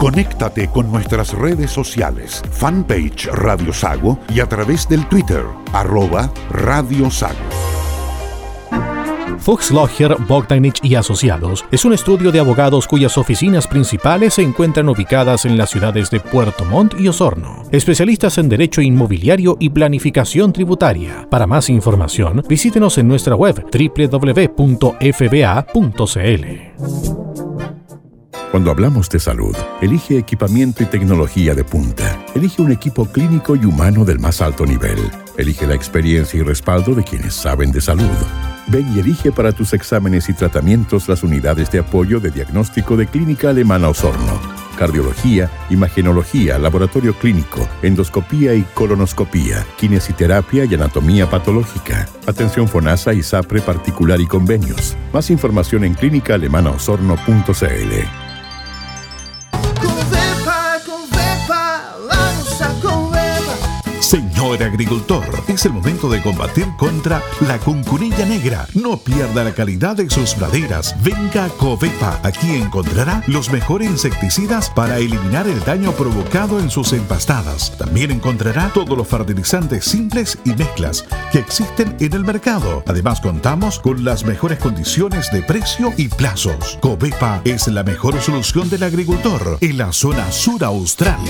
Conéctate con nuestras redes sociales, fanpage Radio Sago y a través del Twitter, arroba Radio Sago. Fuchs Bogdanich y Asociados es un estudio de abogados cuyas oficinas principales se encuentran ubicadas en las ciudades de Puerto Montt y Osorno. Especialistas en derecho inmobiliario y planificación tributaria. Para más información, visítenos en nuestra web www.fba.cl. Cuando hablamos de salud, elige equipamiento y tecnología de punta. Elige un equipo clínico y humano del más alto nivel. Elige la experiencia y respaldo de quienes saben de salud. Ven y elige para tus exámenes y tratamientos las unidades de apoyo de diagnóstico de Clínica Alemana Osorno. Cardiología, imagenología, laboratorio clínico, endoscopía y colonoscopía, kinesiterapia y anatomía patológica. Atención FONASA y SAPRE particular y convenios. Más información en clínicaalemanaosorno.cl. Señor agricultor, es el momento de combatir contra la cuncunilla negra. No pierda la calidad de sus praderas. Venga a Covepa. Aquí encontrará los mejores insecticidas para eliminar el daño provocado en sus empastadas. También encontrará todos los fertilizantes simples y mezclas que existen en el mercado. Además, contamos con las mejores condiciones de precio y plazos. Covepa es la mejor solución del agricultor en la zona sur austral.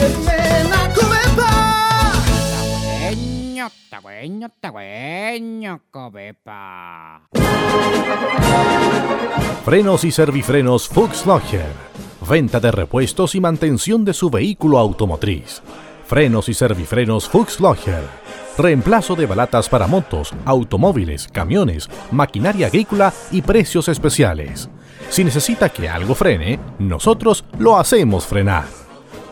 Frenos y servifrenos Fuchs Logger. Venta de repuestos y mantención de su vehículo automotriz. Frenos y servifrenos Fuchs Logger. Reemplazo de balatas para motos, automóviles, camiones, maquinaria agrícola y precios especiales. Si necesita que algo frene, nosotros lo hacemos frenar.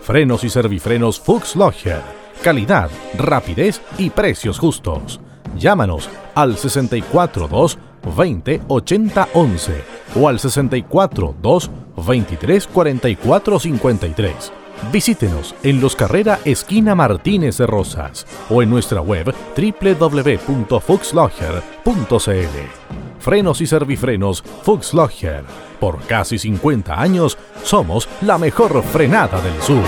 Frenos y servifrenos Fuchs Logger calidad, rapidez y precios justos. Llámanos al 642 20 80 11 o al 642 23 44 53. Visítenos en Los Carrera Esquina Martínez de Rosas o en nuestra web www.fuxlogger.cl. Frenos y servifrenos Fuxlogger. Por casi 50 años somos la mejor frenada del sur.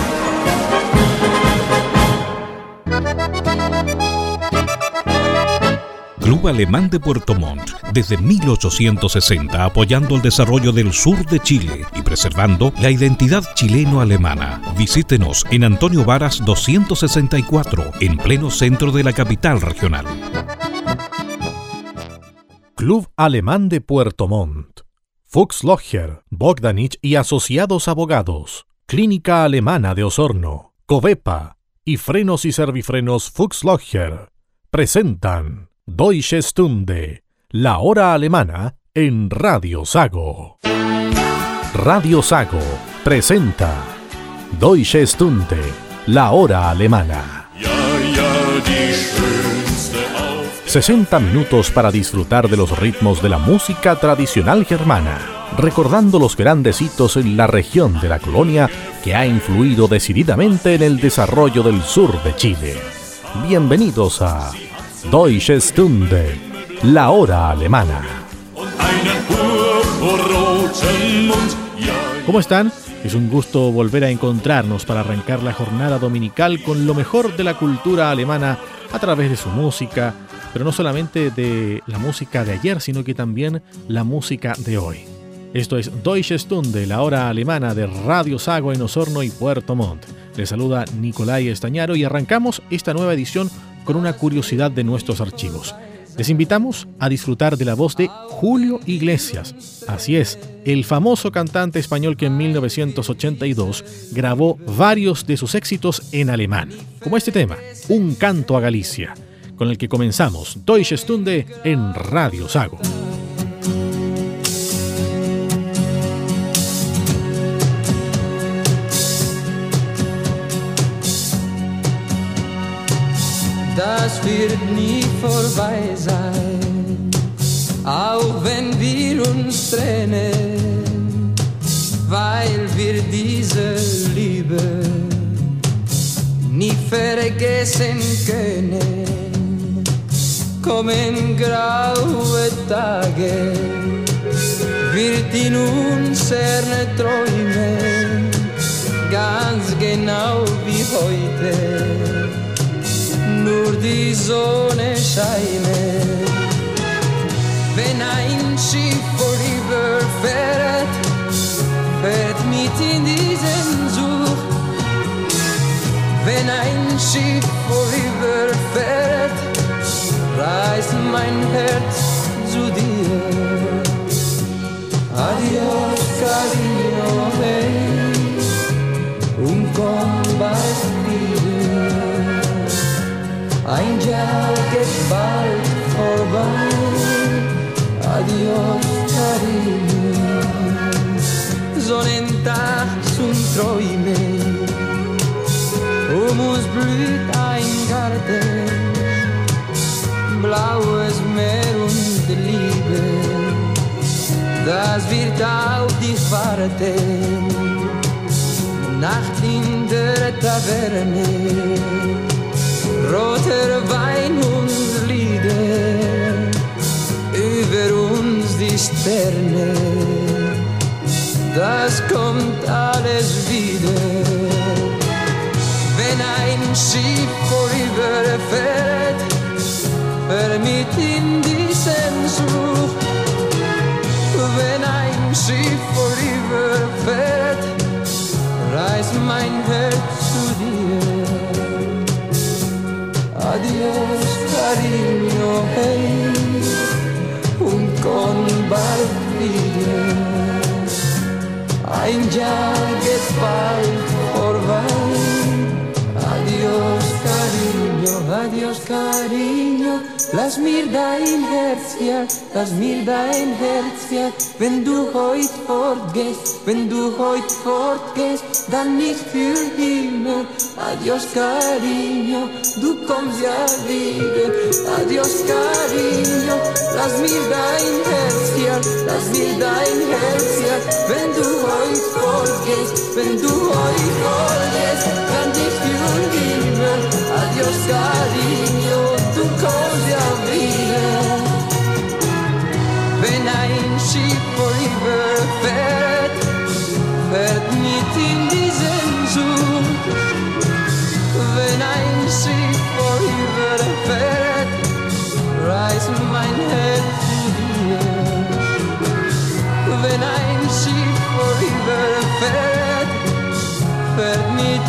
Club Alemán de Puerto Montt, desde 1860 apoyando el desarrollo del sur de Chile y preservando la identidad chileno-alemana. Visítenos en Antonio Varas 264, en pleno centro de la capital regional. Club Alemán de Puerto Montt. Fuchs Logger, Bogdanich y Asociados Abogados. Clínica Alemana de Osorno. Covepa y Frenos y Servifrenos Fuchs Logger presentan Deutsche Stunde, la hora alemana en Radio Sago. Radio Sago presenta Deutsche Stunde, la hora alemana. 60 minutos para disfrutar de los ritmos de la música tradicional germana, recordando los grandes hitos en la región de la colonia que ha influido decididamente en el desarrollo del sur de Chile. Bienvenidos a Deutsche Stunde, la hora alemana. ¿Cómo están? Es un gusto volver a encontrarnos para arrancar la jornada dominical con lo mejor de la cultura alemana a través de su música, pero no solamente de la música de ayer, sino que también la música de hoy. Esto es Deutsche Stunde, la hora alemana de Radio Sago en Osorno y Puerto Montt. Les saluda Nicolai Estañaro y arrancamos esta nueva edición con una curiosidad de nuestros archivos. Les invitamos a disfrutar de la voz de Julio Iglesias. Así es, el famoso cantante español que en 1982 grabó varios de sus éxitos en alemán, como este tema, Un canto a Galicia, con el que comenzamos Deutsche Stunde en Radio Sago. Das wird nie vorbei sein, auch wenn wir uns trennen, weil wir diese Liebe nie vergessen können. Kommen graue Tage, wird in unseren Träumen ganz die Sonne scheint. Wenn ein Schiff vorüberfährt, fährt mit in diesen Such. Wenn ein Schiff vorüberfährt, reißt mein Herz zu dir. Adios, cariño, hey, un combate Ein Jahr geht bald vorbei. Adios, cariño. Sonnentag zum Träumen. Um uns blüht ein Garten. Blaues Meer und Liebe. Das wird auf dich warten. Nacht in der Taverne, roter Wein und Lieder, über uns die Sterne, das kommt alles wieder. Wenn ein Schiff vorüberfährt, vermitt in vorbei. Adios, cariño, adios, cariño. Lass mir dein Herz ja, lass Herz ja. Wenn du heut fortgehst, wenn du heut fortgehst, dann nicht für immer. Adios, cariño, du kommst ja wieder. Adios, cariño, lass mir dein Herz ja, lass mir dein Herz ja. Wenn du heut fortgehst, wenn du heut fortgehst, dann nicht für immer. Adios, cariño,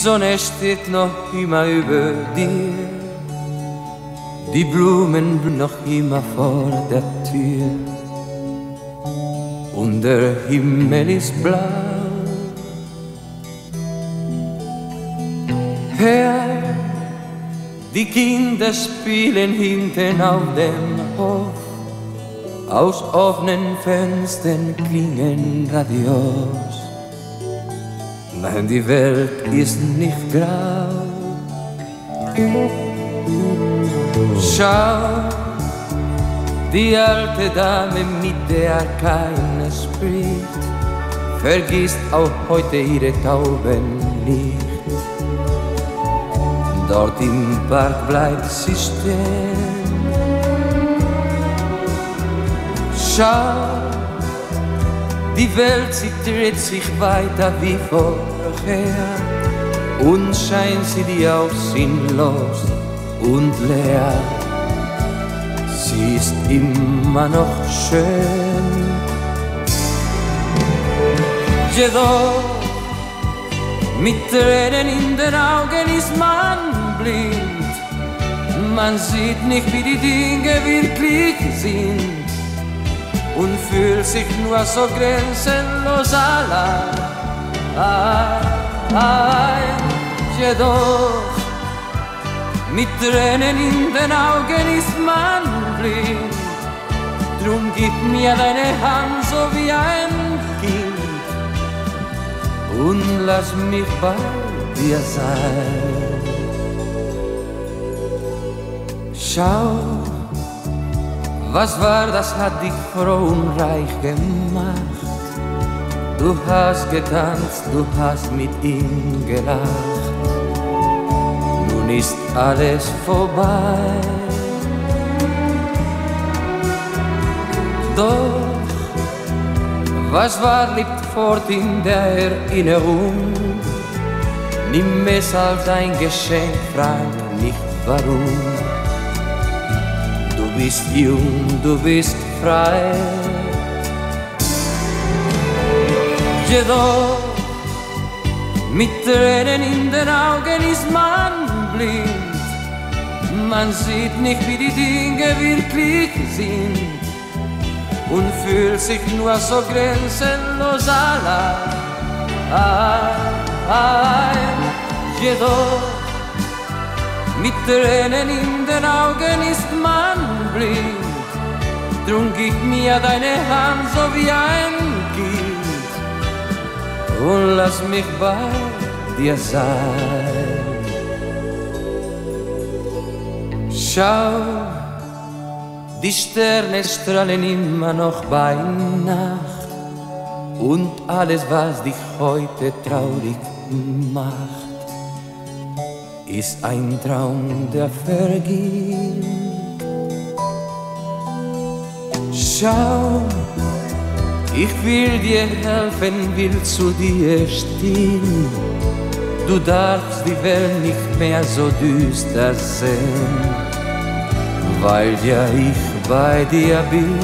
die Sonne steht noch immer über dir. Die Blumen noch immer vor der Tür. Und der Himmel ist blau. Hör, die Kinder spielen hinten auf dem Hof. Aus offenen Fenstern klingen Radios. Nein, die Welt ist nicht grau. Schau, die alte Dame, mit der keiner spricht, vergisst auch heute ihre Taubenlicht. Dort im Park bleibt sie stehen. Schau, die Welt, sie dreht sich weiter wie vorher und scheint sie dir auch sinnlos und leer. Sie ist immer noch schön. Jedoch Mit Tränen in den Augen ist man blind. Man sieht nicht, wie die Dinge wirklich sind und fühlt sich nur so grenzenlos allein. Jedoch mit Tränen in den Augen ist man blind. Drum gib mir deine Hand so wie ein Kind und lass mich bei dir sein. Schau, was war, das hat dich froh und reich gemacht. Du hast getanzt, du hast mit ihm gelacht. Nun ist alles vorbei. Doch was war, liegt fort in der Erinnerung. Nimm es als ein Geschenk, frag nicht warum. Du bist jung, du bist frei. Jedoch mit Tränen in den Augen ist man blind. Man sieht nicht, wie die Dinge wirklich sind und fühlt sich nur so grenzenlos allein. Jedoch mit Tränen in den Augen ist man blind. Drum gib mir deine Hand so wie ein und lass mich bei dir sein. Schau, die Sterne strahlen immer noch bei Nacht und alles, was dich heute traurig macht, ist ein Traum, der vergeht. Schau, ich will dir helfen, will zu dir stehen. Du darfst die Welt nicht mehr so düster sehen, weil ja ich bei dir bin.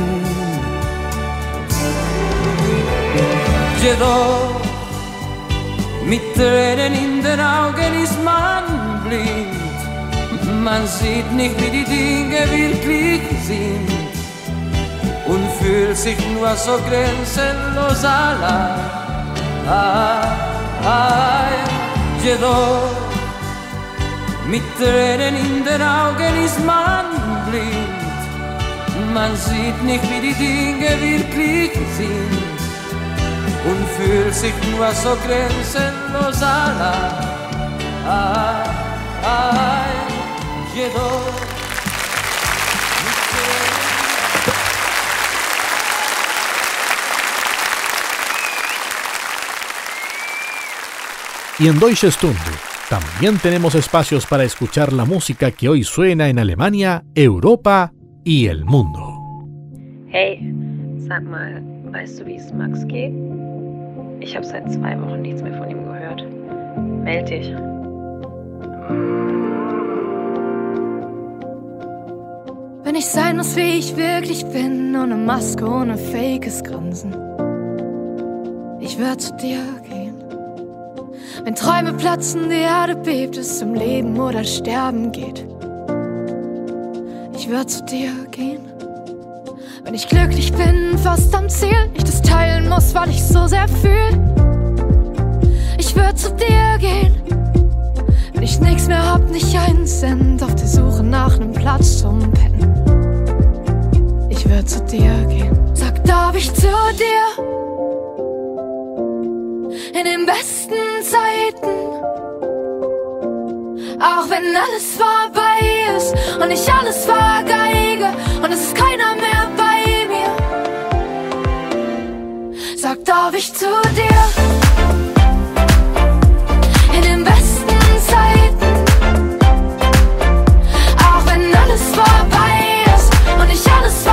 Jedoch mit Tränen in den Augen ist man blind. Man sieht nicht, wie die Dinge wirklich sind und fühlt sich nur so grenzenlos allein. Jedoch mit Tränen in den Augen ist man blind. Man sieht nicht, wie die Dinge wirklich sind und fühlt sich nur so grenzenlos allein. Jedoch. Y en Deutsche Stunde también tenemos espacios para escuchar la música que hoy suena en Alemania, Europa y el mundo. Hey, sag mal, weißt du, wie es Max geht? Ich habe seit zwei Wochen nichts mehr von ihm gehört. Meld dich. Wenn ich sein muss, wie ich wirklich bin, ohne Maske, ohne fakes Grinsen. Ich werde zu dir gehen. Wenn Träume platzen, die Erde bebt, es um Leben oder Sterben geht. Ich werde zu dir gehen. Wenn ich glücklich bin, fast am Ziel, ich das teilen muss, weil ich so sehr fühle. Ich würde zu dir gehen. Wenn ich nichts mehr hab, nicht einen Cent, auf der Suche nach nem Platz zum Pennen. Ich würde zu dir gehen. Sag, darf ich zu dir? In den besten Zeiten. Auch wenn alles vorbei ist und ich alles vergeige und es ist keiner mehr bei mir. Sag, darf ich zu dir? Zeiten. Auch wenn alles vorbei ist und ich alles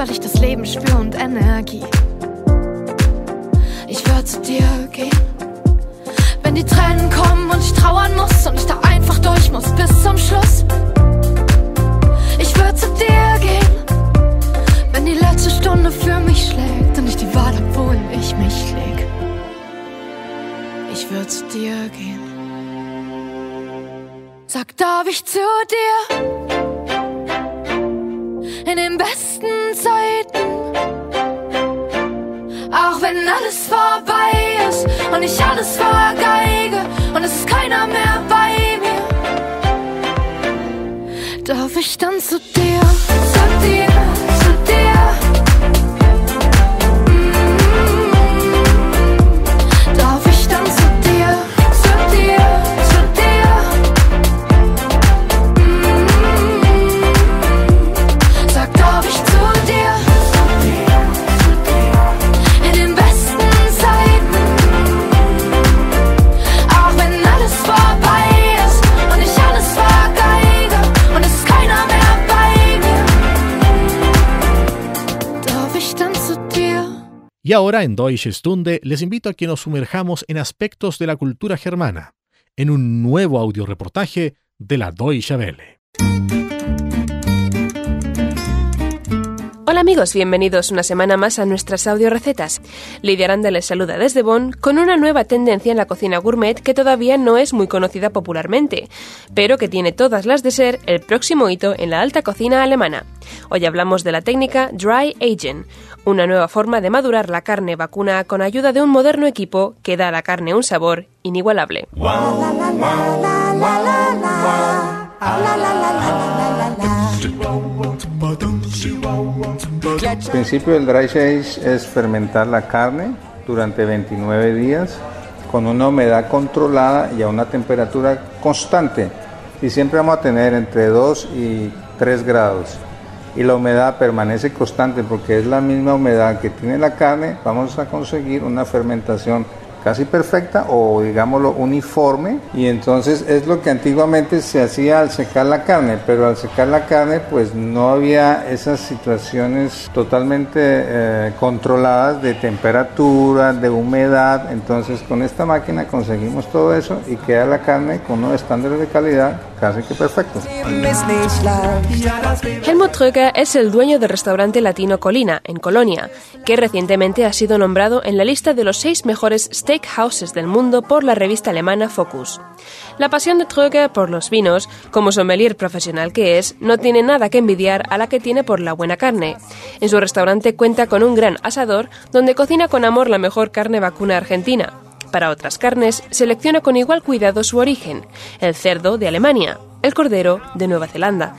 weil ich das Leben spür und Energie. Ich würde zu dir gehen, wenn die Tränen kommen und ich trauern muss und ich da einfach durch muss bis zum Schluss. Ich würde zu dir gehen, wenn die letzte Stunde für mich schlägt und ich die Wahl hab, wohin ich mich leg. Ich würde zu dir gehen. Sag, darf ich zu dir? In den besten Zeiten. Auch wenn alles vorbei ist und ich alles vergeige und es ist keiner mehr bei mir, darf ich dann zu dir, Y ahora en Deutsche Stunde les invito a que nos sumerjamos en aspectos de la cultura germana, en un nuevo audioreportaje de la Deutsche Welle. Hola amigos, bienvenidos una semana más a nuestras audio recetas. Lidia Aranda les saluda desde Bonn con una nueva tendencia en la cocina gourmet que todavía no es muy conocida popularmente, pero que tiene todas las de ser el próximo hito en la alta cocina alemana. Hoy hablamos de la técnica Dry Aging, una nueva forma de madurar la carne vacuna con ayuda de un moderno equipo que da a la carne un sabor inigualable. El principio del dry age es fermentar la carne durante 29 días con una humedad controlada y a una temperatura constante. Y siempre vamos a tener entre 2 y 3 grados. Y la humedad permanece constante porque es la misma humedad que tiene la carne. Vamos a conseguir una fermentación casi perfecta o digámoslo uniforme. Y entonces es lo que antiguamente se hacía al secar la carne pero al secar la carne pues no había esas situaciones totalmente eh, controladas de temperatura de humedad. Entonces con esta máquina conseguimos todo eso y queda la carne con unos estándares de calidad casi que perfectos Helmut Tröger es el dueño del restaurante latino Colina en Colonia que recientemente ha sido nombrado en la lista de los seis mejores steakhouses del mundo por la revista alemana Focus. La pasión de Tröger por los vinos, como sommelier profesional que es, no tiene nada que envidiar a la que tiene por la buena carne. En su restaurante cuenta con un gran asador donde cocina con amor la mejor carne vacuna argentina. Para otras carnes, selecciona con igual cuidado su origen, el cerdo de Alemania, el cordero de Nueva Zelanda.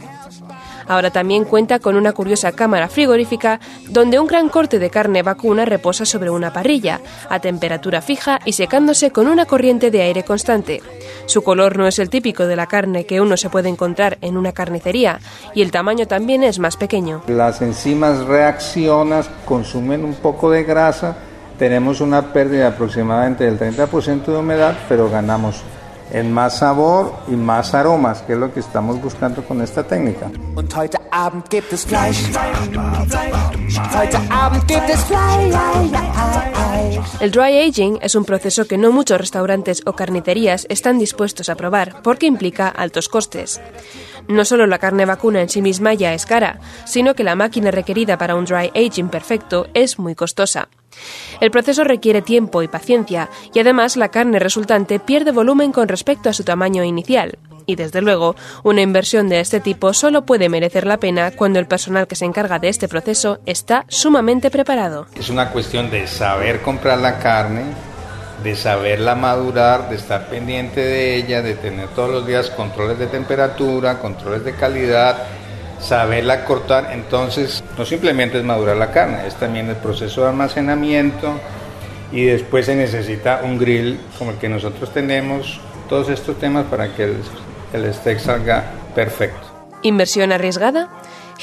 Ahora también cuenta con una curiosa cámara frigorífica donde un gran corte de carne vacuna reposa sobre una parrilla, a temperatura fija y secándose con una corriente de aire constante. Su color no es el típico de la carne que uno se puede encontrar en una carnicería y el tamaño también es más pequeño. Las enzimas reaccionan, consumen un poco de grasa, tenemos una pérdida aproximadamente del 30% de humedad, pero ganamos en más sabor y más aromas, que es lo que estamos buscando con esta técnica. El dry aging es un proceso que no muchos restaurantes o carnicerías están dispuestos a probar porque implica altos costes. No solo la carne vacuna en sí misma ya es cara, sino que la máquina requerida para un dry aging perfecto es muy costosa. El proceso requiere tiempo y paciencia, y además la carne resultante pierde volumen con respecto a su tamaño inicial. Y desde luego, una inversión de este tipo solo puede merecer la pena cuando el personal que se encarga de este proceso está sumamente preparado. Es una cuestión de saber comprar la carne, de saberla madurar, de estar pendiente de ella, de tener todos los días controles de temperatura, controles de calidad, saberla cortar. Entonces, no simplemente es madurar la carne, es también el proceso de almacenamiento y después se necesita un grill como el que nosotros tenemos. Todos estos temas para que el, el steak salga perfecto. ¿Inversión arriesgada?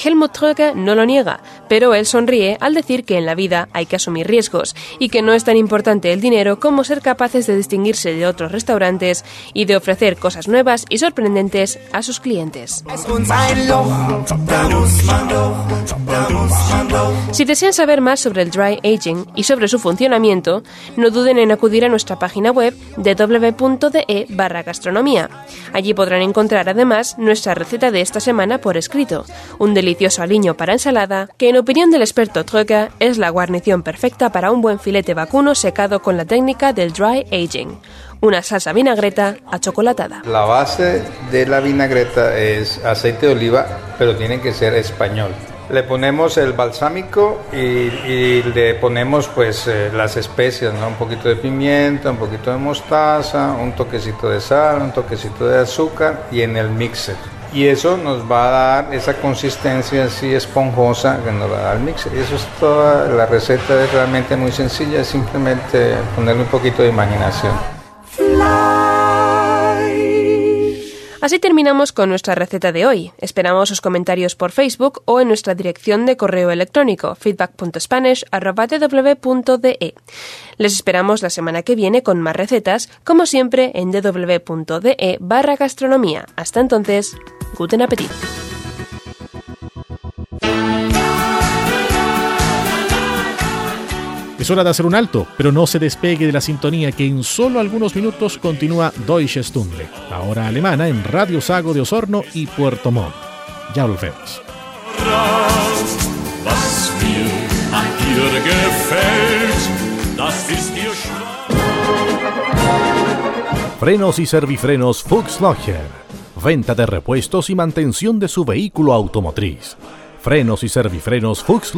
Helmut Tröger no lo niega, pero él sonríe al decir que en la vida hay que asumir riesgos y que no es tan importante el dinero como ser capaces de distinguirse de otros restaurantes y de ofrecer cosas nuevas y sorprendentes a sus clientes. Si desean saber más sobre el dry aging y sobre su funcionamiento, no duden en acudir a nuestra página web www.de barra gastronomía. Allí podrán encontrar además nuestra receta de esta semana por escrito, un delicioso aliño para ensalada que en opinión del experto Troika es la guarnición perfecta para un buen filete vacuno secado con la técnica del dry aging una salsa vinagreta achocolatada. La base de la vinagreta es aceite de oliva, pero tiene que ser español. Le ponemos el balsámico y, le ponemos pues eh, las especias. Un poquito de pimienta, un poquito de mostaza, un toquecito de sal, un toquecito de azúcar y en el mixer. Y eso nos va a dar esa consistencia así esponjosa que nos va a dar el mixer. Y eso es toda la receta, es realmente muy sencilla, es simplemente ponerle un poquito de imaginación. Así terminamos con nuestra receta de hoy. Esperamos sus comentarios por Facebook o en nuestra dirección de correo electrónico feedback.spanish.de. Les esperamos la semana que viene con más recetas, como siempre en www.de barra gastronomía. Hasta entonces, guten appetit. Es hora de hacer un alto, pero no se despegue de la sintonía que en solo algunos minutos continúa Deutsche Stunde, la hora alemana en Radio Sago de Osorno y Puerto Montt. Ya volvemos. Frenos y servifrenos Fuchs Venta de repuestos y mantención de su vehículo automotriz. Frenos y servifrenos Fuchs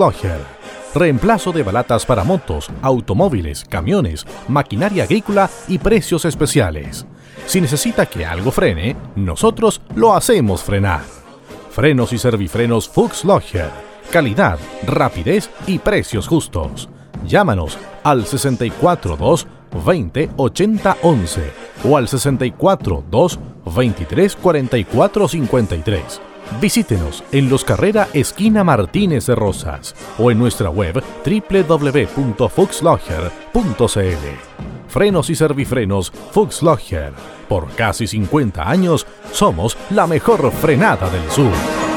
reemplazo de balatas para motos, automóviles, camiones, maquinaria agrícola y precios especiales. Si necesita que algo frene, nosotros lo hacemos frenar. Frenos y servifrenos Fuchs Logger. Calidad, rapidez y precios justos. Llámanos al 642 20 80 11 o al 642 23 44 53 Visítenos en Los Carrera Esquina Martínez de Rosas o en nuestra web www.fuxlogger.cl. Frenos y servifrenos Fuxlogger. Por casi 50 años somos la mejor frenada del sur.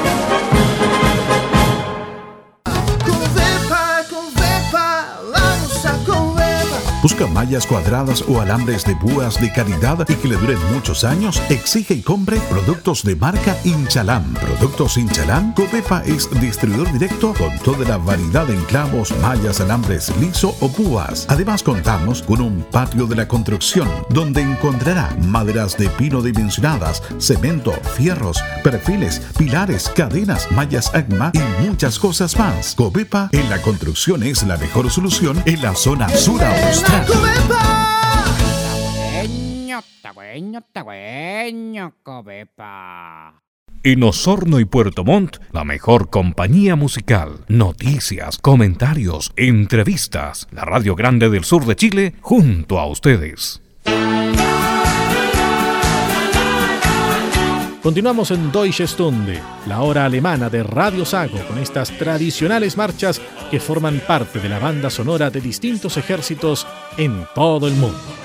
Busca mallas cuadradas o alambres de púas de calidad y que le duren muchos años. Exige y compre productos de marca Inchalam. Productos Inchalam. Copepa es distribuidor directo con toda la variedad de enclavos, mallas, alambres liso o púas. Además contamos con un patio de la construcción donde encontrará maderas de pino dimensionadas, cemento, fierros, perfiles, pilares, cadenas, mallas AGMA y muchas cosas más. Copepa en la construcción es la mejor solución en la zona sur austral. En Osorno y Puerto Montt, la mejor compañía musical, noticias, comentarios, entrevistas, la Radio Grande del Sur de Chile, junto a ustedes. Continuamos en Deutsche Stunde, la hora alemana de Radio Sago, con estas tradicionales marchas que forman parte de la banda sonora de distintos ejércitos en todo el mundo.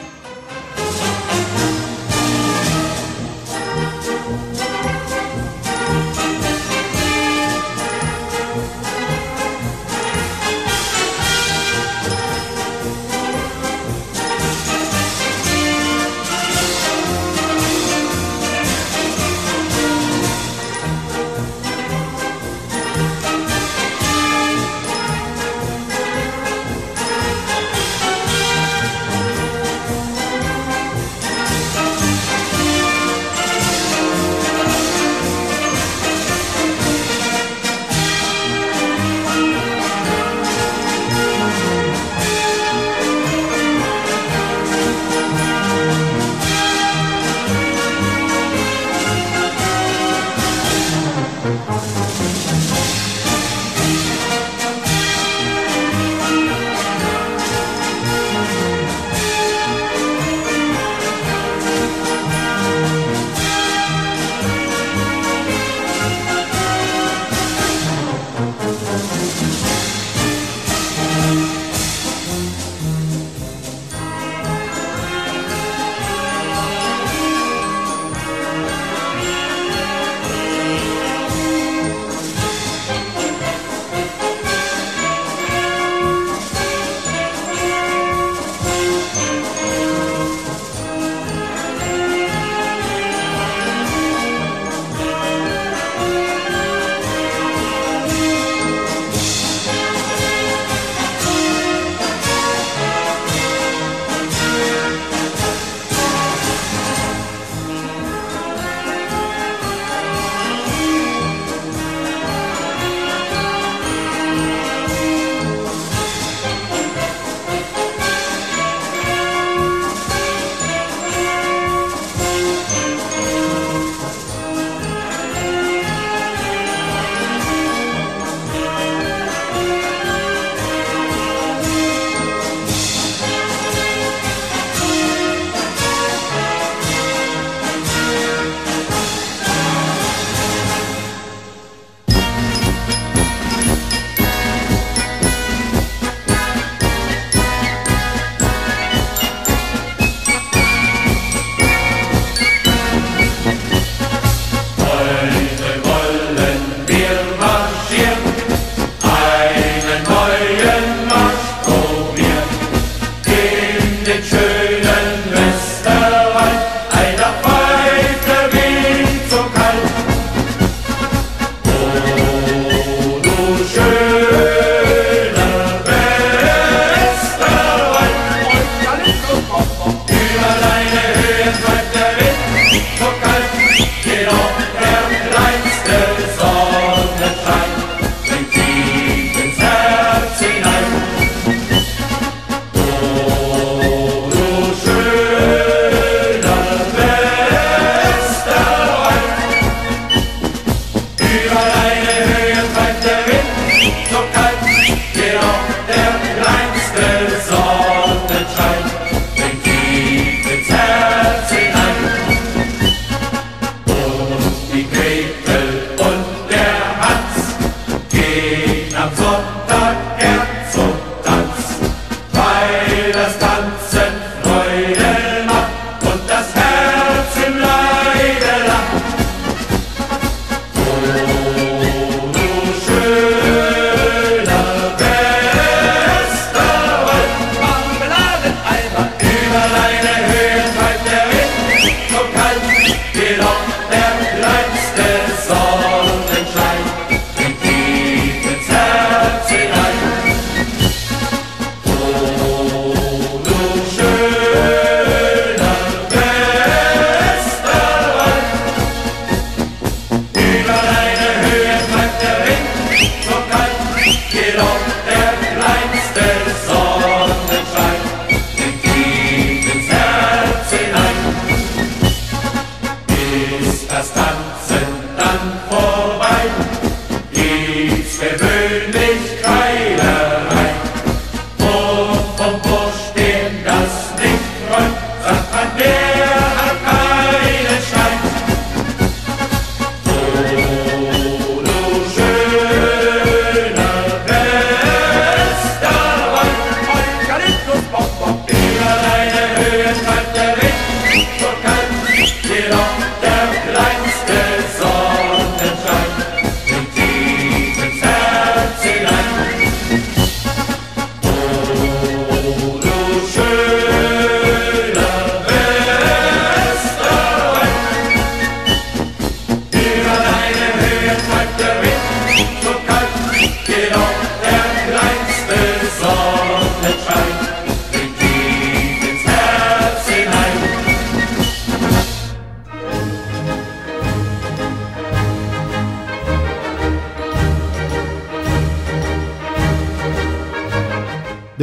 De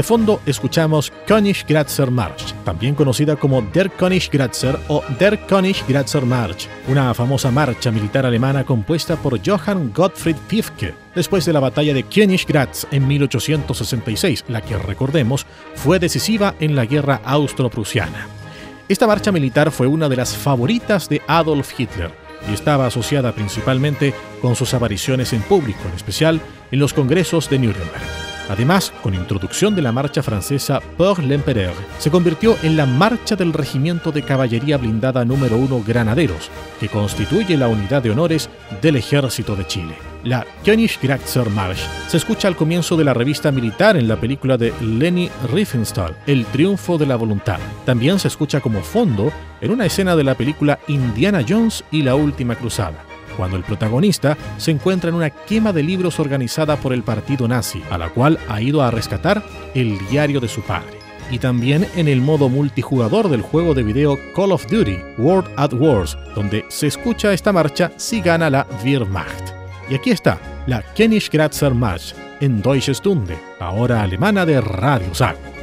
fondo escuchamos Königsgrätzer March, también conocida como Der Königsgrätzer o Der Königsgrätzer March, una famosa marcha militar alemana compuesta por Johann Gottfried Pifke después de la batalla de Königgrätz en 1866, la que recordemos fue decisiva en la guerra austro-prusiana. Esta marcha militar fue una de las favoritas de Adolf Hitler y estaba asociada principalmente con sus apariciones en público, en especial en los congresos de Nuremberg. Además, con introducción de la marcha francesa Pour l'Empereur, se convirtió en la marcha del Regimiento de Caballería Blindada número 1 Granaderos, que constituye la unidad de honores del Ejército de Chile. La Königsgrätzer Marsch se escucha al comienzo de la revista militar en la película de Leni Riefenstahl, El triunfo de la voluntad. También se escucha como fondo en una escena de la película Indiana Jones y la última cruzada cuando el protagonista se encuentra en una quema de libros organizada por el partido nazi, a la cual ha ido a rescatar el diario de su padre. Y también en el modo multijugador del juego de video Call of Duty World at Wars, donde se escucha esta marcha si gana la Wehrmacht. Y aquí está, la Königsgrätzer Marsch en Deutsche Stunde, ahora alemana de Radio Sack.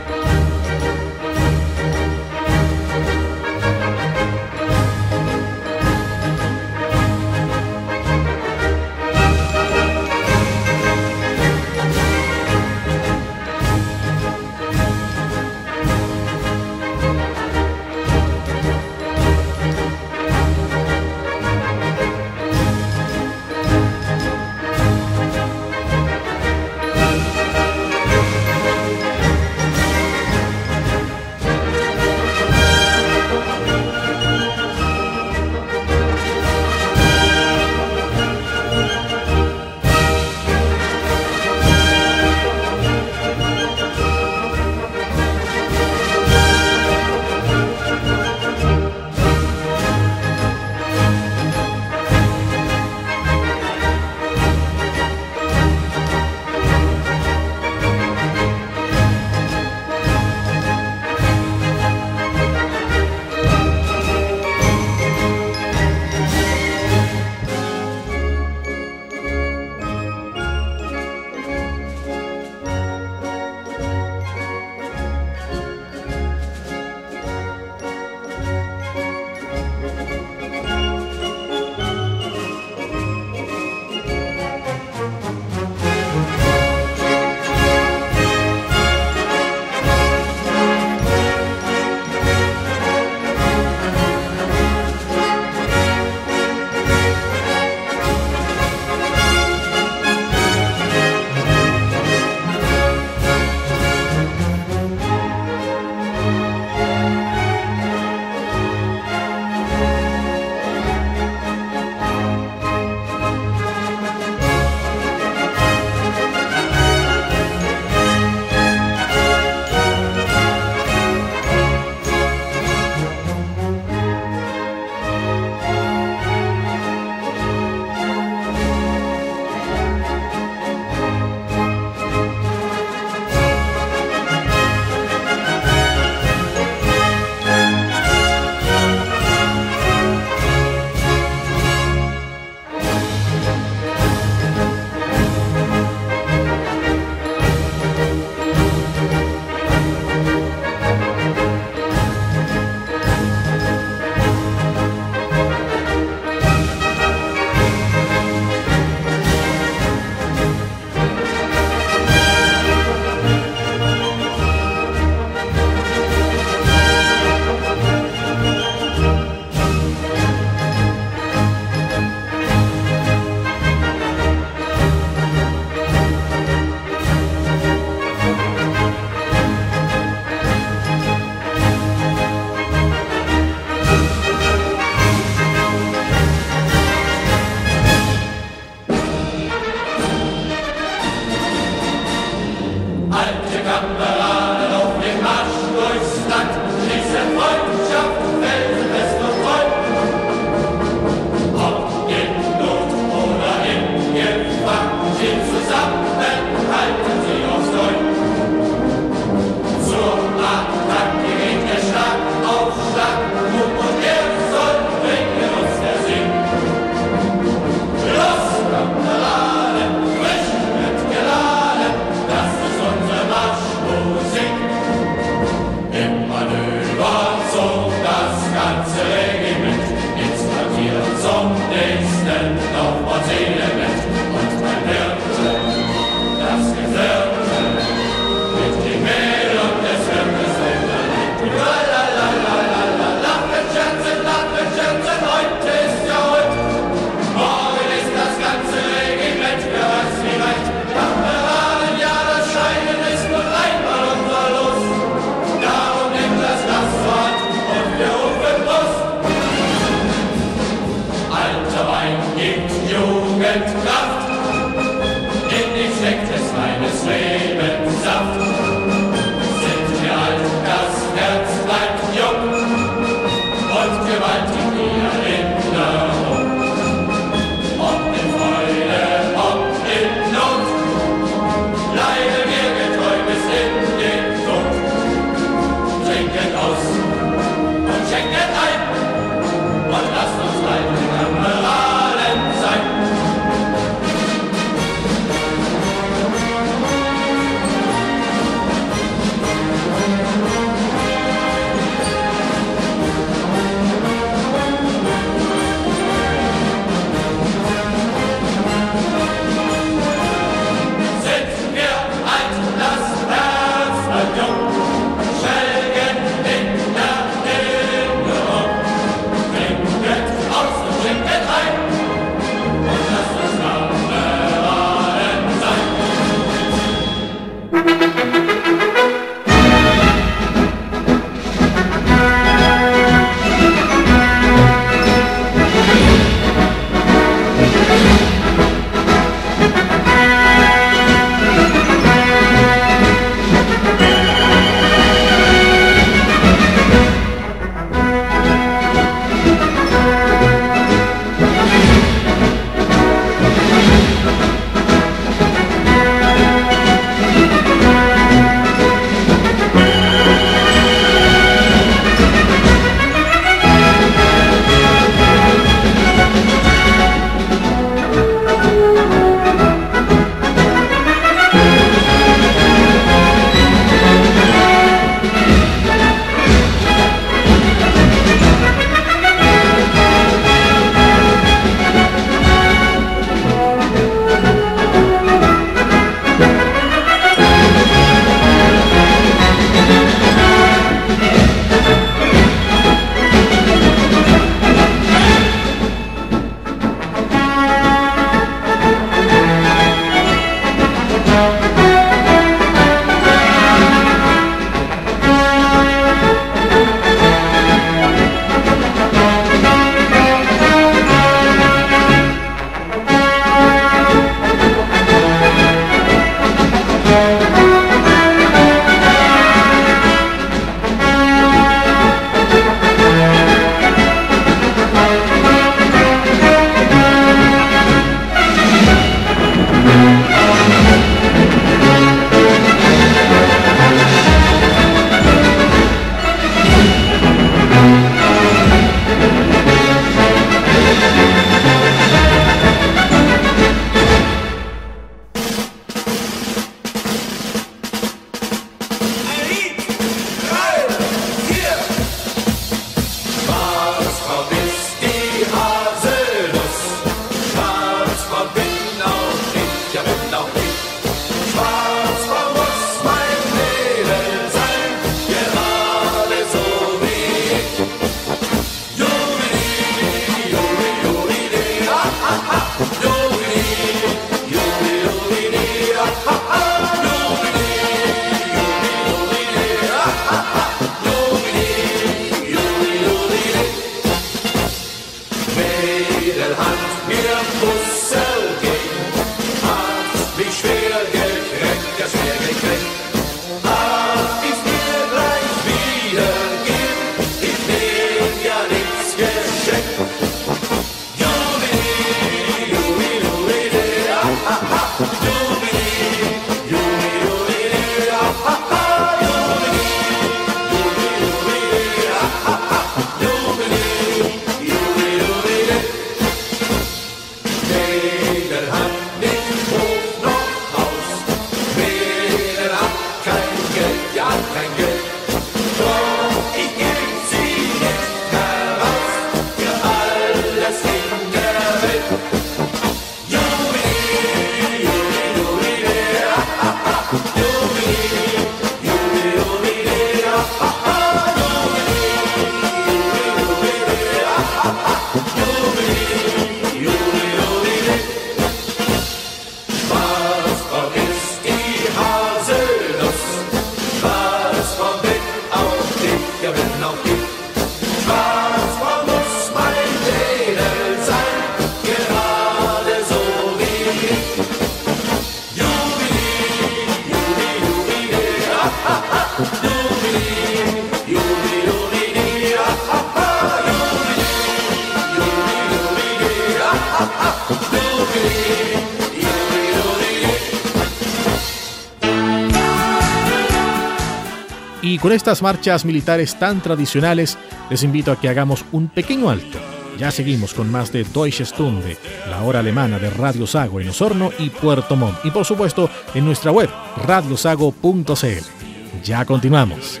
Con estas marchas militares tan tradicionales, les invito a que hagamos un pequeño alto. Ya seguimos con más de Deutsche Stunde, la hora alemana de Radio Sago en Osorno y Puerto Montt. Y por supuesto, en nuestra web, radiosago.cl. Ya continuamos.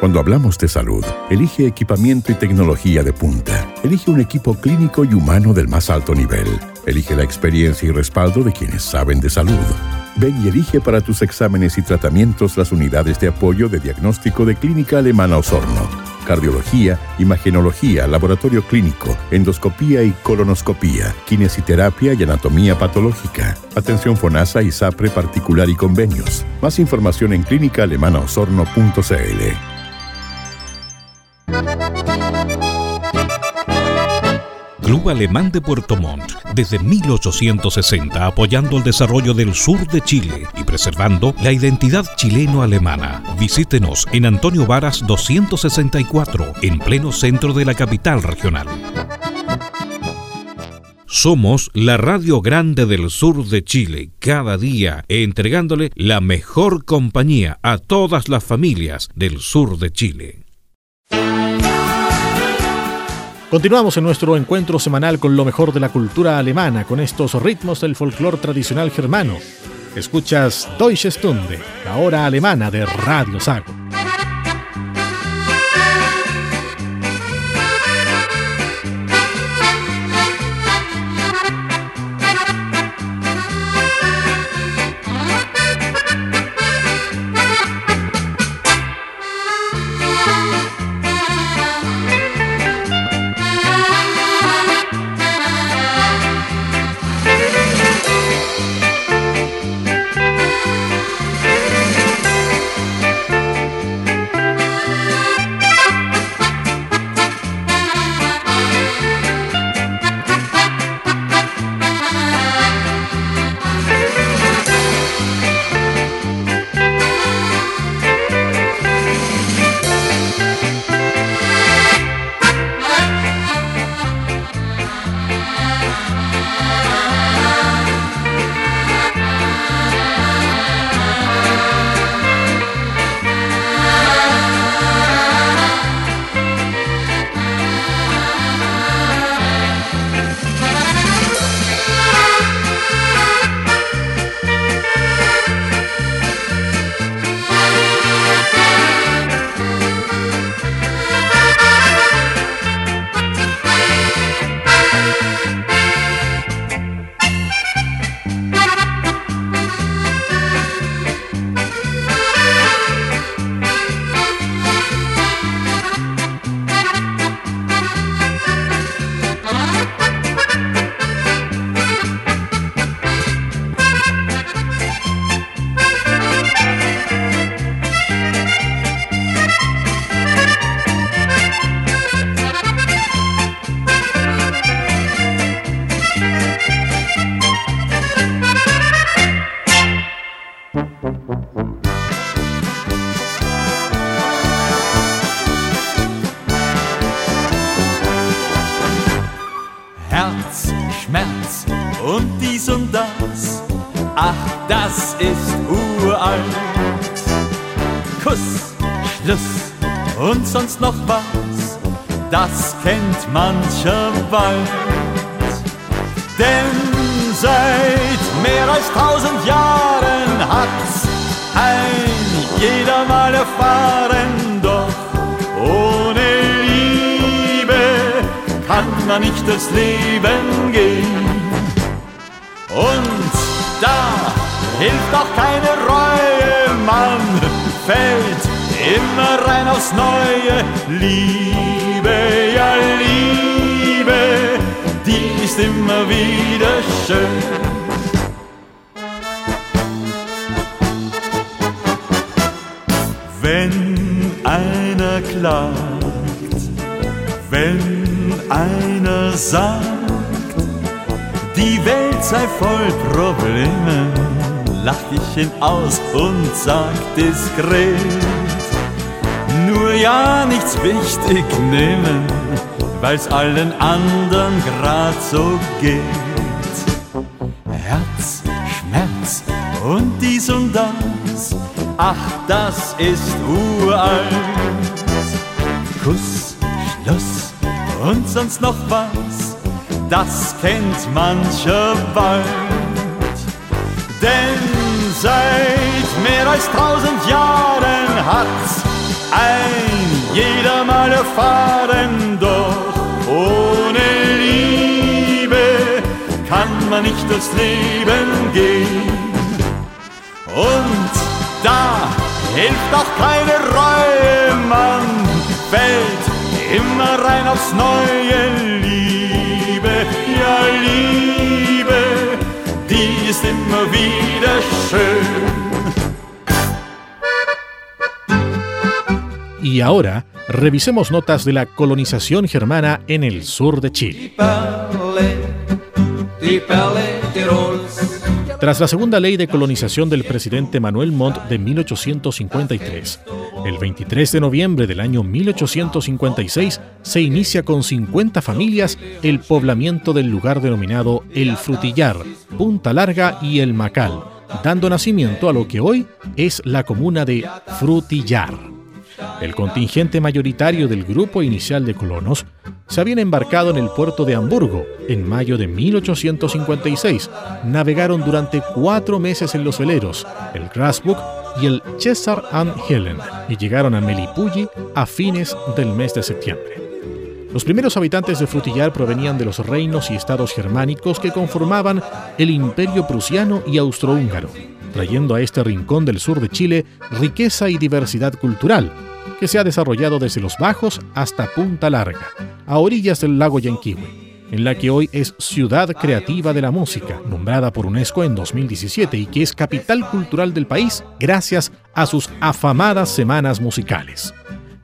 Cuando hablamos de salud, elige equipamiento y tecnología de punta. Elige un equipo clínico y humano del más alto nivel. Elige la experiencia y respaldo de quienes saben de salud. Ven y elige para tus exámenes y tratamientos las unidades de apoyo de diagnóstico de Clínica Alemana Osorno. Cardiología, imagenología, laboratorio clínico, endoscopía y colonoscopía, kinesiterapia y anatomía patológica, atención FONASA y SAPRE particular y convenios. Más información en clínicaalemanaosorno.cl. Club Alemán de Puerto Montt, desde 1860 apoyando el desarrollo del sur de Chile y preservando la identidad chileno-alemana. Visítenos en Antonio Varas 264, en pleno centro de la capital regional. Somos la radio grande del sur de Chile, cada día entregándole la mejor compañía a todas las familias del sur de Chile. Continuamos en nuestro encuentro semanal con lo mejor de la cultura alemana, con estos ritmos del folclore tradicional germano. Escuchas Deutsche Stunde, la hora alemana de Radio Sago. Das kennt mancher bald. Denn seit mehr als tausend Jahren hat's ein jeder mal erfahren, doch ohne Liebe kann man nicht durchs Leben gehen. Und da hilft auch keine Reue, man fällt immer rein aufs Neue. Liebe, ja Liebe, die ist immer wieder schön. Wenn einer klagt, wenn einer sagt, die Welt sei voll Probleme, lach ich ihn aus und sag diskret, nur ja nichts wichtig nehmen, weil's allen anderen grad so geht. Herz, Schmerz und dies und das ach, das ist uralt. Kuss, Schluss und sonst noch was, das kennt mancher bald. Denn seit mehr als tausend Jahren hat's ein jeder mal erfahren, doch ohne Liebe kann man nicht durchs Leben gehen. Und da hilft doch keine Reue, man fällt immer rein aufs Neue. Liebe, ja Liebe, die ist immer wieder schön. Y ahora, revisemos notas de la colonización germana en el sur de Chile. Tras la segunda ley de colonización del presidente Manuel Montt de 1853, el 23 de noviembre del año 1856 se inicia con 50 familias el poblamiento del lugar denominado El Frutillar, Punta Larga y El Macal, dando nacimiento a lo que hoy es la comuna de Frutillar. El contingente mayoritario del grupo inicial de colonos se habían embarcado en el puerto de Hamburgo en mayo de 1856. Navegaron durante cuatro meses en los veleros, el Grasbook y el Cesar and Helen, y llegaron a Melipulli a fines del mes de septiembre. Los primeros habitantes de Frutillar provenían de los reinos y estados germánicos que conformaban el Imperio prusiano y austrohúngaro, trayendo a este rincón del sur de Chile riqueza y diversidad cultural, que se ha desarrollado desde los Bajos hasta Punta Larga, a orillas del lago Yanquihue, en la que hoy es Ciudad Creativa de la Música, nombrada por UNESCO en 2017 y que es capital cultural del país gracias a sus afamadas semanas musicales.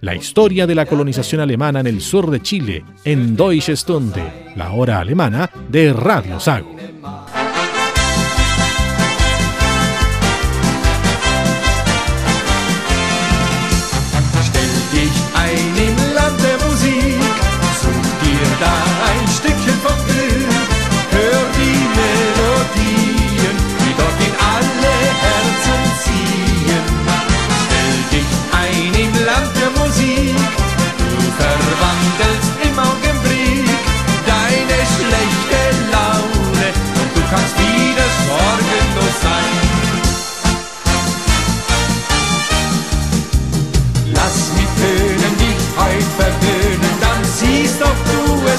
La historia de la colonización alemana en el sur de Chile, en Deutsche Stunde, la hora alemana de Radio Sago.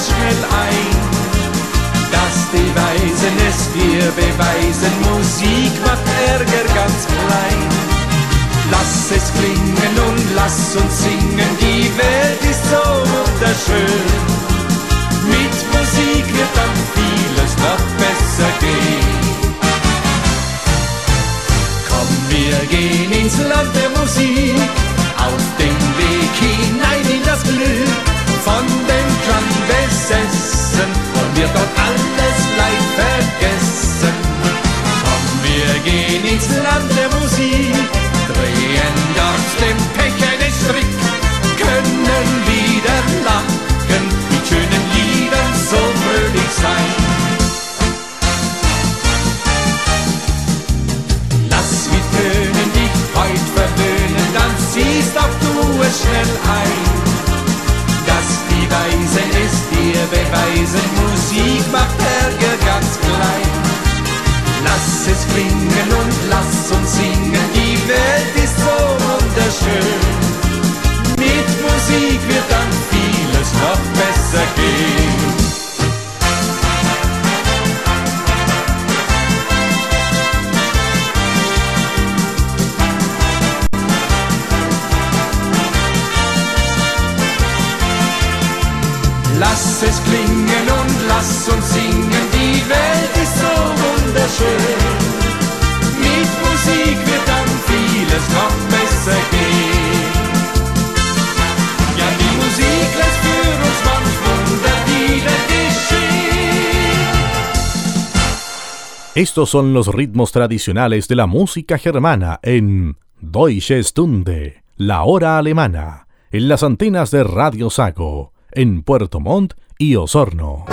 Schnell ein, dass die Weisen es dir beweisen, Musik macht Ärger ganz klein. Lass es klingen und lass uns singen, die Welt ist so wunderschön. es schnell ein, dass die Weise es dir beweisen, Musik macht Berge ganz klein. Lass es klingen und lass uns singen, die Welt ist so wunderschön. Mit Musik wird dann vieles noch besser gehen. Estos son los ritmos tradicionales de la música germana en Deutsche Stunde, la hora alemana, en las antenas de Radio Sago, en Puerto Montt y Osorno.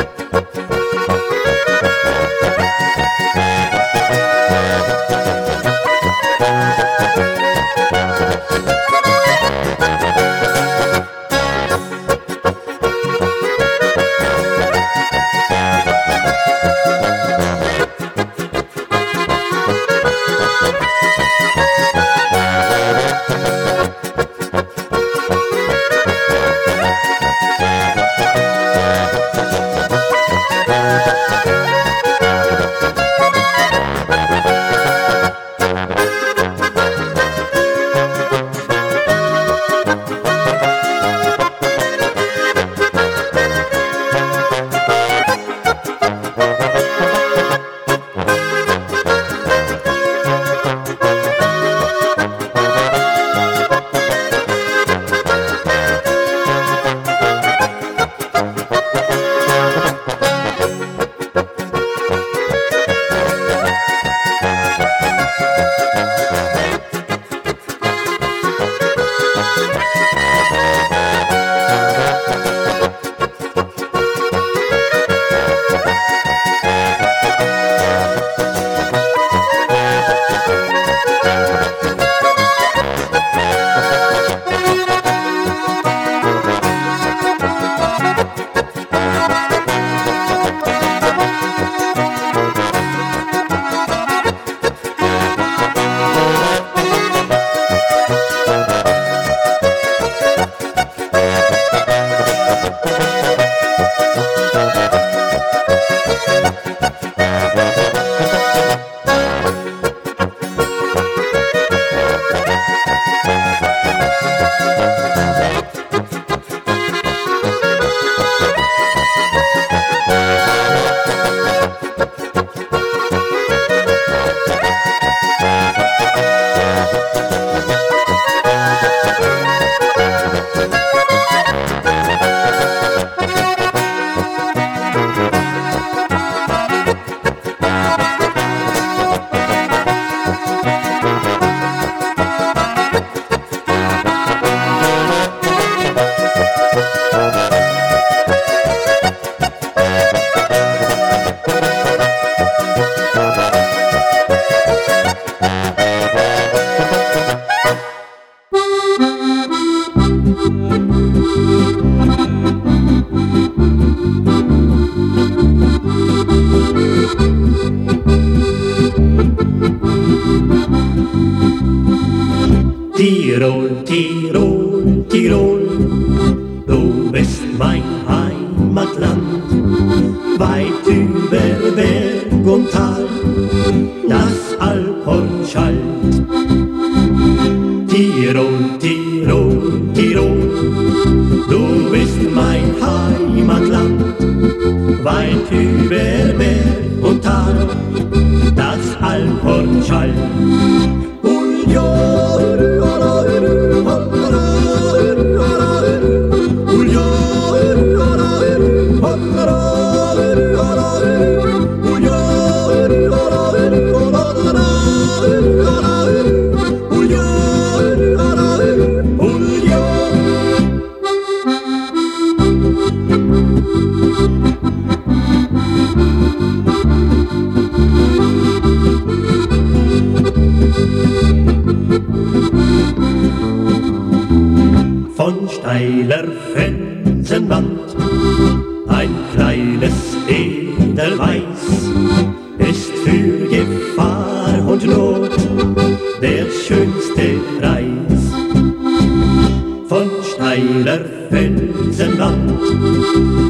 diesem Land.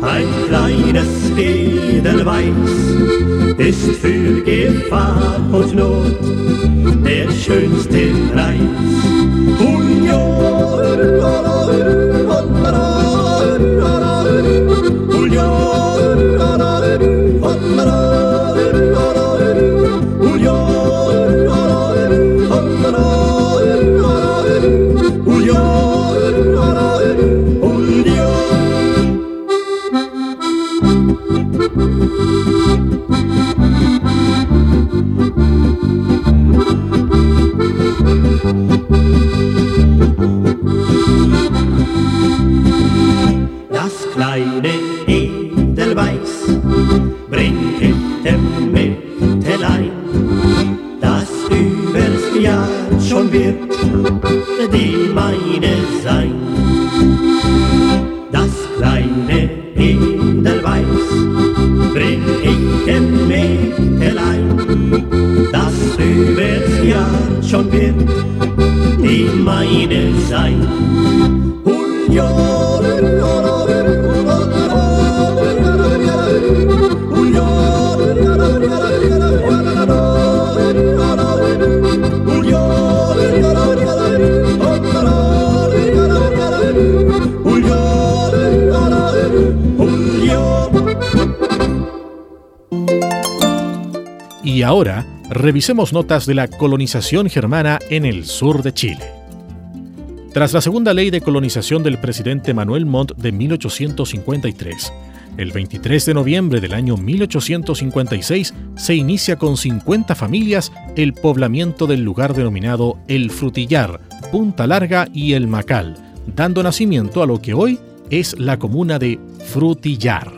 Ein kleines Städel ist für Gefahr und Not der schönste Reiz. Union, revisemos notas de la colonización germana en el sur de Chile. Tras la segunda ley de colonización del presidente Manuel Montt de 1853, el 23 de noviembre del año 1856 se inicia con 50 familias el poblamiento del lugar denominado El Frutillar, Punta Larga y El Macal, dando nacimiento a lo que hoy es la comuna de Frutillar.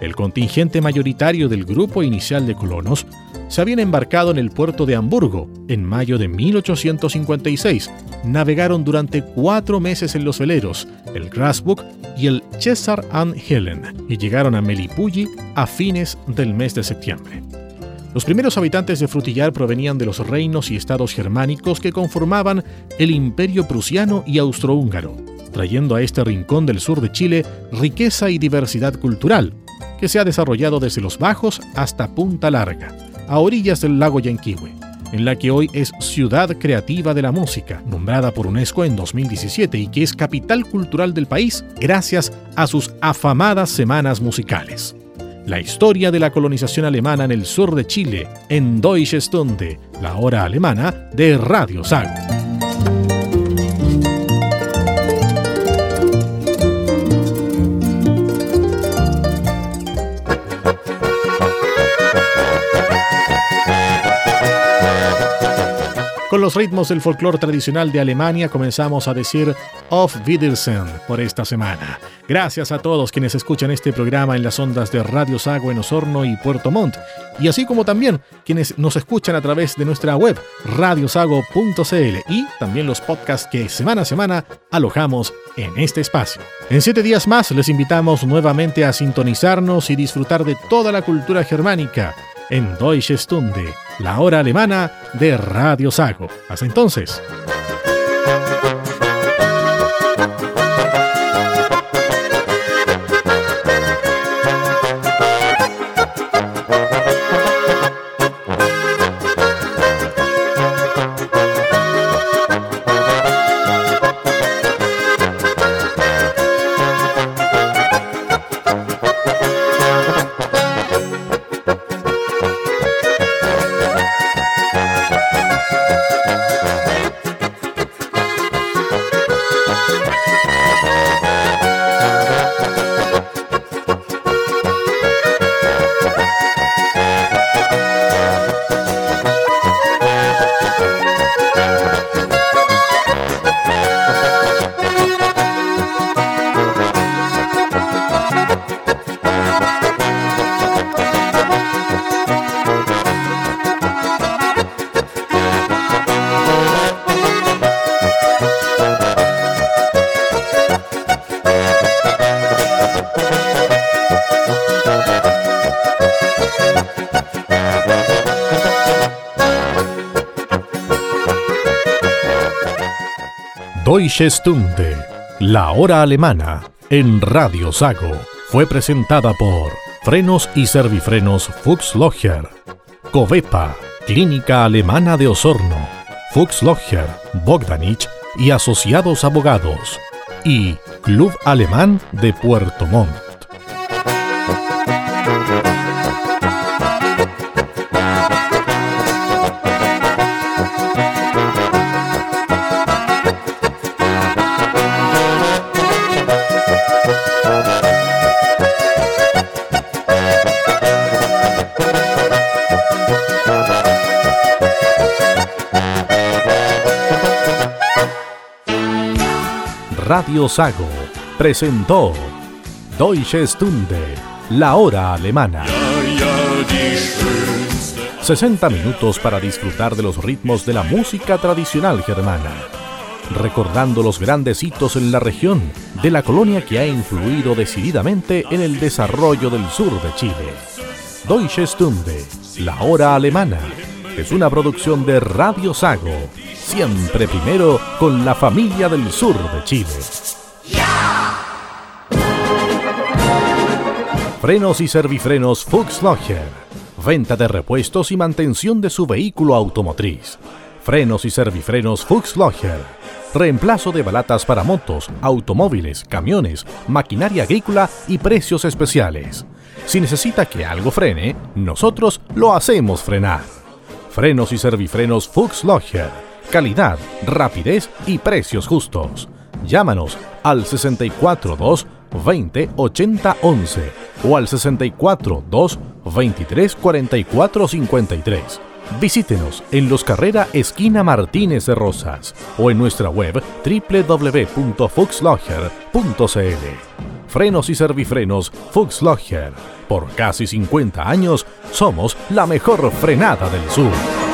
El contingente mayoritario del grupo inicial de colonos se habían embarcado en el puerto de Hamburgo en mayo de 1856. Navegaron durante cuatro meses en los veleros, el Grasbook y el Cesar and Helen, y llegaron a Melipulli a fines del mes de septiembre. Los primeros habitantes de Frutillar provenían de los reinos y estados germánicos que conformaban el Imperio prusiano y austrohúngaro, trayendo a este rincón del sur de Chile riqueza y diversidad cultural, que se ha desarrollado desde los Bajos hasta Punta Larga a orillas del lago Yanquihue, en la que hoy es Ciudad Creativa de la Música, nombrada por UNESCO en 2017 y que es capital cultural del país gracias a sus afamadas semanas musicales. La historia de la colonización alemana en el sur de Chile, en Deutsche Stunde, la hora alemana de Radio Sago. Los ritmos del folclore tradicional de Alemania comenzamos a decir Auf Wiedersehen por esta semana. Gracias a todos quienes escuchan este programa en las ondas de Radio Sago en Osorno y Puerto Montt, y así como también quienes nos escuchan a través de nuestra web radiosago.cl y también los podcasts que semana a semana alojamos en este espacio. En siete días más les invitamos nuevamente a sintonizarnos y disfrutar de toda la cultura germánica en Deutsche Stunde, la hora alemana de Radio Sago. Hasta entonces. Deutsche Stunde, la hora alemana, en Radio Sago, fue presentada por Frenos y Servifrenos Fuchs Logger, Covepa, Clínica Alemana de Osorno, Fuchs Logger, Bogdanich y Asociados Abogados, y Club Alemán de Puerto Montt. Radio Sago presentó Deutsche Stunde, la hora alemana. 60 minutos para disfrutar de los ritmos de la música tradicional germana, recordando los grandes hitos en la región de la colonia que ha influido decididamente en el desarrollo del sur de Chile. Deutsche Stunde, la hora alemana, es una producción de Radio Sago, siempre primero con la familia del sur de Chile. Frenos y servifrenos Fuchs Locher. Venta de repuestos y mantención de su vehículo automotriz. Frenos y servifrenos Fuchs Locher. Reemplazo de balatas para motos, automóviles, camiones, maquinaria agrícola y precios especiales. Si necesita que algo frene, nosotros lo hacemos frenar. Frenos y servifrenos Fuchs. Calidad, rapidez y precios justos. Llámanos al 642 20 80 11 o al 64 2 23 44 53. Visítenos en Los Carrera Esquina Martínez de Rosas o en nuestra web www.fuxlogger.cl. Frenos y servifrenos Fuxlogger. Por casi 50 años somos la mejor frenada del sur.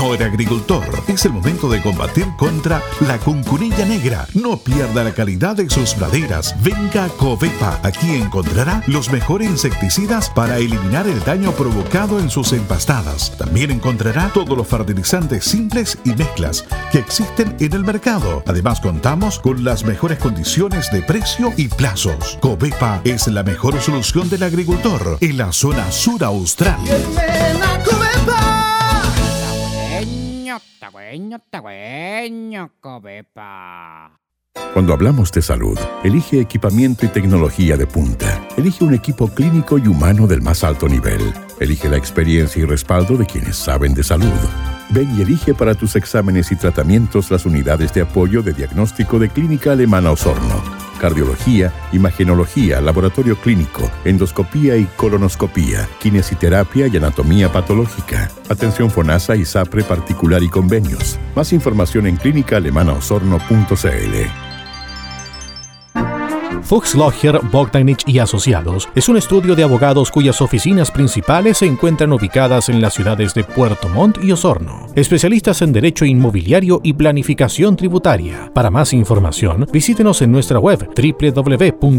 Señor agricultor, es el momento de combatir contra la cuncunilla negra. No pierda la calidad de sus praderas. Venga a Covepa. Aquí encontrará los mejores insecticidas para eliminar el daño provocado en sus empastadas. También encontrará todos los fertilizantes simples y mezclas que existen en el mercado. Además, contamos con las mejores condiciones de precio y plazos. Covepa es la mejor solución del agricultor en la zona sur austral. Cuando hablamos de salud, elige equipamiento y tecnología de punta. Elige un equipo clínico y humano del más alto nivel. Elige la experiencia y respaldo de quienes saben de salud. Ven y elige para tus exámenes y tratamientos las unidades de apoyo de diagnóstico de Clínica Alemana Osorno cardiología, imagenología, laboratorio clínico, endoscopía y colonoscopía, kinesiterapia y anatomía patológica, atención FONASA y SAPRE particular y convenios. Más información en clínicaalemanaosorno.cl. Fuchs Logger, Bogdanich y Asociados es un estudio de abogados cuyas oficinas principales se encuentran ubicadas en las ciudades de Puerto Montt y Osorno. Especialistas en derecho inmobiliario y planificación tributaria. Para más información, visítenos en nuestra web www.fba.cl.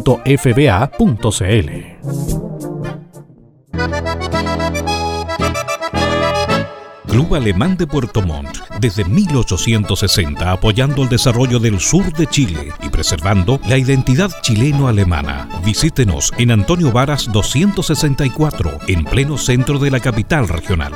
Club Alemán de Puerto Montt, desde 1860 apoyando el desarrollo del sur de Chile y preservando la identidad chileno-alemana. Visítenos en Antonio Varas 264, en pleno centro de la capital regional.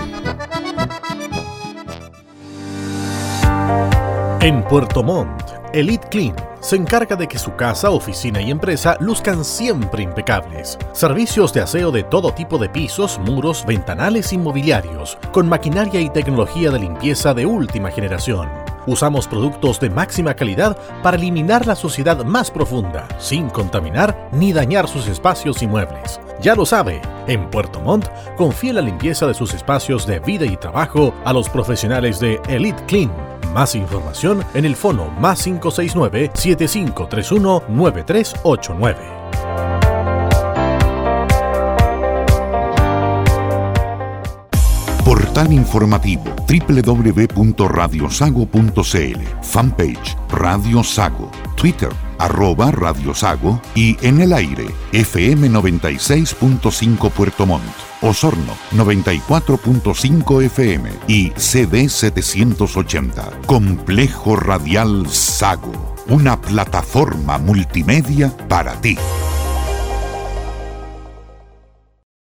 En Puerto Montt, Elite Clean se encarga de que su casa, oficina y empresa luzcan siempre impecables. Servicios de aseo de todo tipo de pisos, muros, ventanales y mobiliarios, con maquinaria y tecnología de limpieza de última generación. Usamos productos de máxima calidad para eliminar la suciedad más profunda, sin contaminar ni dañar sus espacios y muebles. Ya lo sabe, en Puerto Montt confía la limpieza de sus espacios de vida y trabajo a los profesionales de Elite Clean más información en el fono más 569-7531-9389. Portal informativo www.radiosago.cl Fanpage Radio Sago Twitter arroba Radio Sago y en el aire FM 96.5 Puerto Montt Osorno 94.5 FM y CD 780. Complejo Radial Sago, una plataforma multimedia para ti.